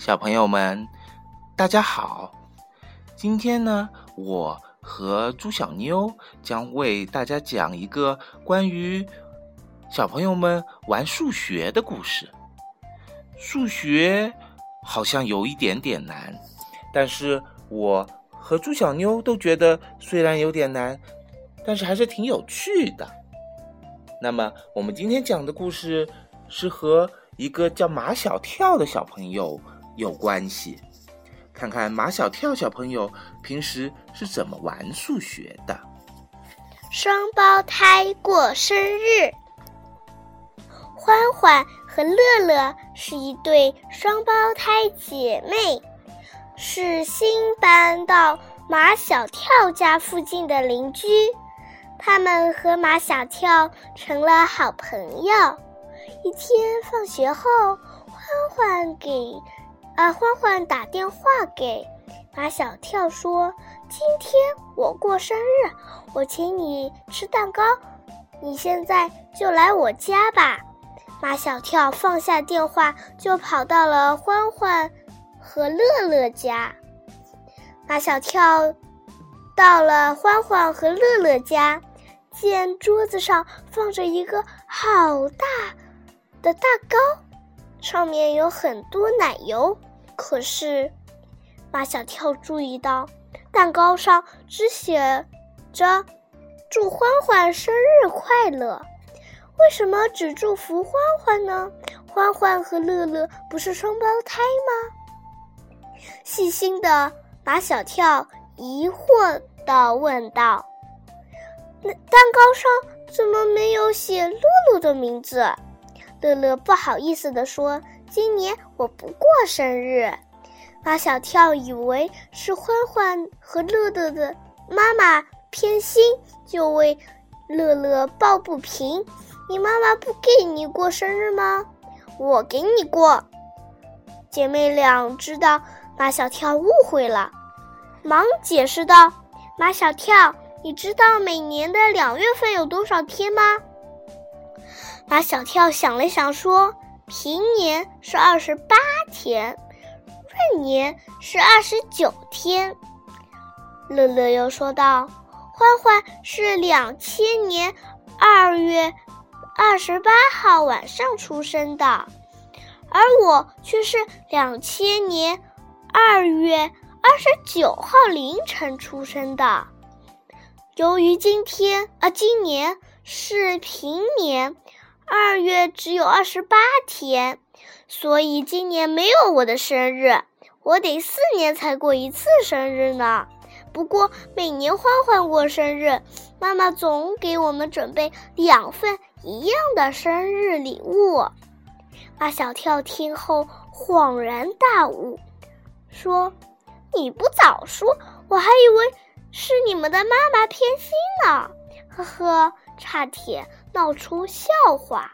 小朋友们，大家好！今天呢，我和朱小妞将为大家讲一个关于小朋友们玩数学的故事。数学好像有一点点难，但是我和朱小妞都觉得虽然有点难，但是还是挺有趣的。那么，我们今天讲的故事是和一个叫马小跳的小朋友。有关系，看看马小跳小朋友平时是怎么玩数学的。双胞胎过生日，欢欢和乐乐是一对双胞胎姐妹，是新搬到马小跳家附近的邻居。他们和马小跳成了好朋友。一天放学后，欢欢给。啊！欢欢打电话给马小跳说：“今天我过生日，我请你吃蛋糕，你现在就来我家吧。”马小跳放下电话，就跑到了欢欢和乐乐家。马小跳到了欢欢和乐乐家，见桌子上放着一个好大的蛋糕，上面有很多奶油。可是，马小跳注意到蛋糕上只写着“祝欢欢生日快乐”，为什么只祝福欢欢呢？欢欢和乐乐不是双胞胎吗？细心的马小跳疑惑地问道：“那蛋糕上怎么没有写乐乐的名字？”乐乐不好意思地说。今年我不过生日，马小跳以为是欢欢和乐乐的妈妈偏心，就为乐乐抱不平。你妈妈不给你过生日吗？我给你过。姐妹俩知道马小跳误会了，忙解释道：“马小跳，你知道每年的两月份有多少天吗？”马小跳想了想说。平年是二十八天，闰年是二十九天。乐乐又说道：“欢欢是两千年二月二十八号晚上出生的，而我却是两千年二月二十九号凌晨出生的。由于今天啊，今年是平年。”二月只有二十八天，所以今年没有我的生日，我得四年才过一次生日呢。不过每年欢欢过生日，妈妈总给我们准备两份一样的生日礼物。马小跳听后恍然大悟，说：“你不早说，我还以为是你们的妈妈偏心呢。”呵呵，差点。闹出笑话。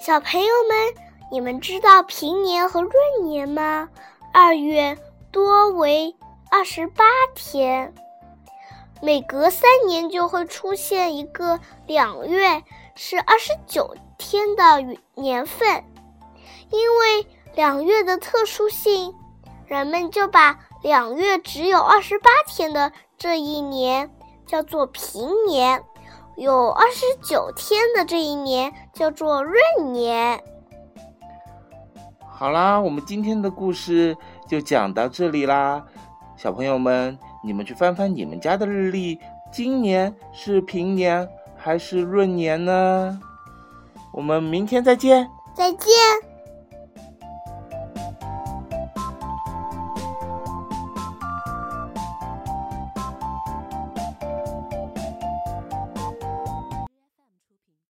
小朋友们，你们知道平年和闰年吗？二月多为二十八天，每隔三年就会出现一个两月是二十九天的年份。因为两月的特殊性，人们就把两月只有二十八天的这一年叫做平年。有二十九天的这一年叫做闰年。好啦，我们今天的故事就讲到这里啦，小朋友们，你们去翻翻你们家的日历，今年是平年还是闰年呢？我们明天再见，再见。